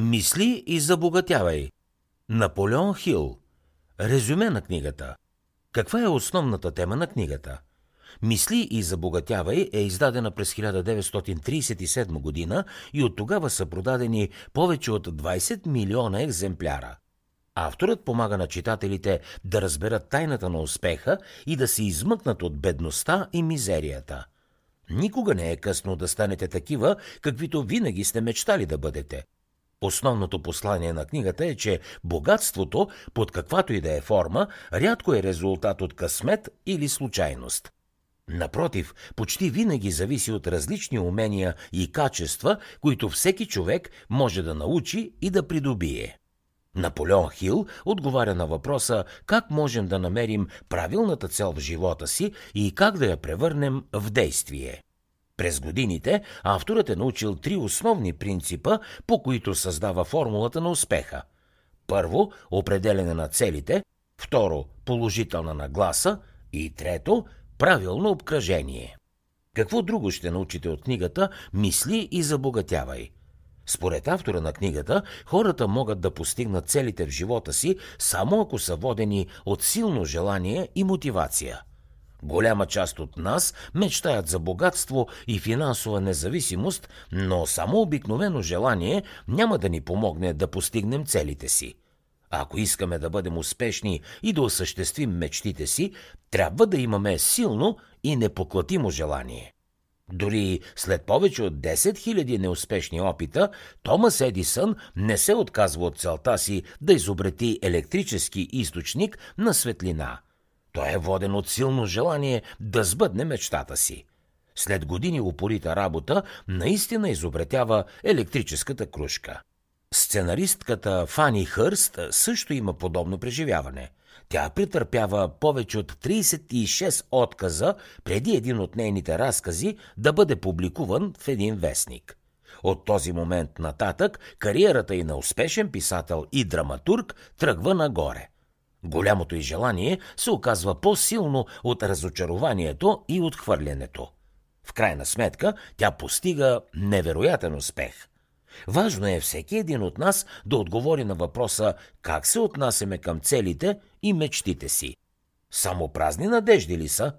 Мисли и забогатявай. Наполеон Хил. Резюме на книгата. Каква е основната тема на книгата? Мисли и забогатявай е издадена през 1937 година и от тогава са продадени повече от 20 милиона екземпляра. Авторът помага на читателите да разберат тайната на успеха и да се измъкнат от бедността и мизерията. Никога не е късно да станете такива, каквито винаги сте мечтали да бъдете – Основното послание на книгата е, че богатството, под каквато и да е форма, рядко е резултат от късмет или случайност. Напротив, почти винаги зависи от различни умения и качества, които всеки човек може да научи и да придобие. Наполеон Хил отговаря на въпроса как можем да намерим правилната цел в живота си и как да я превърнем в действие. През годините авторът е научил три основни принципа, по които създава формулата на успеха. Първо, определене на целите, второ, положителна нагласа и трето, правилно обкръжение. Какво друго ще научите от книгата «Мисли и забогатявай»? Според автора на книгата, хората могат да постигнат целите в живота си само ако са водени от силно желание и мотивация – Голяма част от нас мечтаят за богатство и финансова независимост, но само обикновено желание няма да ни помогне да постигнем целите си. Ако искаме да бъдем успешни и да осъществим мечтите си, трябва да имаме силно и непоклатимо желание. Дори след повече от 10 000 неуспешни опита, Томас Едисън не се отказва от целта си да изобрети електрически източник на светлина – той е воден от силно желание да сбъдне мечтата си. След години упорита работа наистина изобретява електрическата кружка. Сценаристката Фани Хърст също има подобно преживяване. Тя претърпява повече от 36 отказа преди един от нейните разкази да бъде публикуван в един вестник. От този момент нататък кариерата и на успешен писател и драматург тръгва нагоре – Голямото й желание се оказва по-силно от разочарованието и отхвърлянето. В крайна сметка тя постига невероятен успех. Важно е всеки един от нас да отговори на въпроса как се отнасяме към целите и мечтите си. Само празни надежди ли са?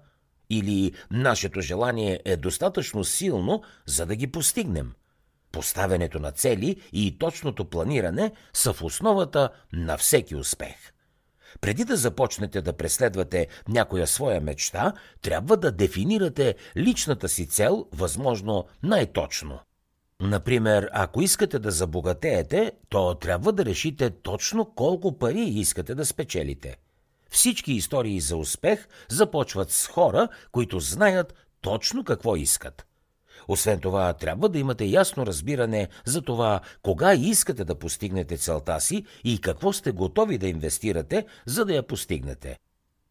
Или нашето желание е достатъчно силно, за да ги постигнем? Поставянето на цели и точното планиране са в основата на всеки успех. Преди да започнете да преследвате някоя своя мечта, трябва да дефинирате личната си цел възможно най-точно. Например, ако искате да забогатеете, то трябва да решите точно колко пари искате да спечелите. Всички истории за успех започват с хора, които знаят точно какво искат – освен това, трябва да имате ясно разбиране за това кога искате да постигнете целта си и какво сте готови да инвестирате, за да я постигнете.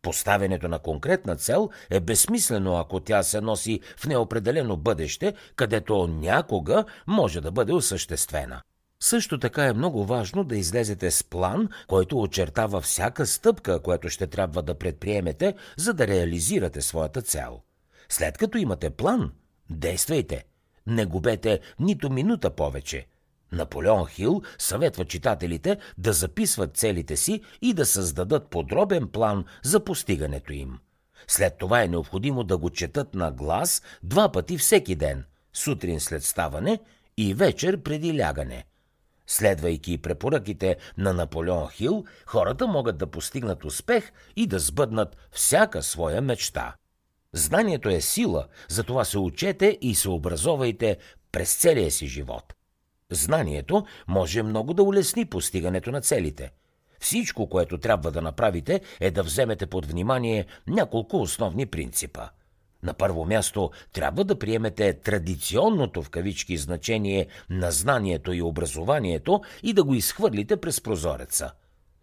Поставянето на конкретна цел е безсмислено, ако тя се носи в неопределено бъдеще, където някога може да бъде осъществена. Също така е много важно да излезете с план, който очертава всяка стъпка, която ще трябва да предприемете, за да реализирате своята цел. След като имате план, Действайте! Не губете нито минута повече. Наполеон Хил съветва читателите да записват целите си и да създадат подробен план за постигането им. След това е необходимо да го четат на глас два пъти всеки ден, сутрин след ставане и вечер преди лягане. Следвайки препоръките на Наполеон Хил, хората могат да постигнат успех и да сбъднат всяка своя мечта. Знанието е сила, затова се учете и се образовайте през целия си живот. Знанието може много да улесни постигането на целите. Всичко, което трябва да направите, е да вземете под внимание няколко основни принципа. На първо място трябва да приемете традиционното в кавички значение на знанието и образованието и да го изхвърлите през прозореца –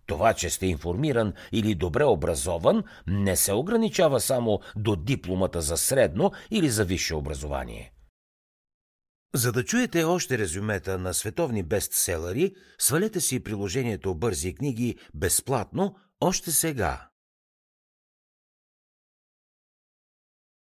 това, че сте информиран или добре образован, не се ограничава само до дипломата за средно или за висше образование. За да чуете още резюмета на световни бестселери, свалете си приложението Бързи книги безплатно още сега.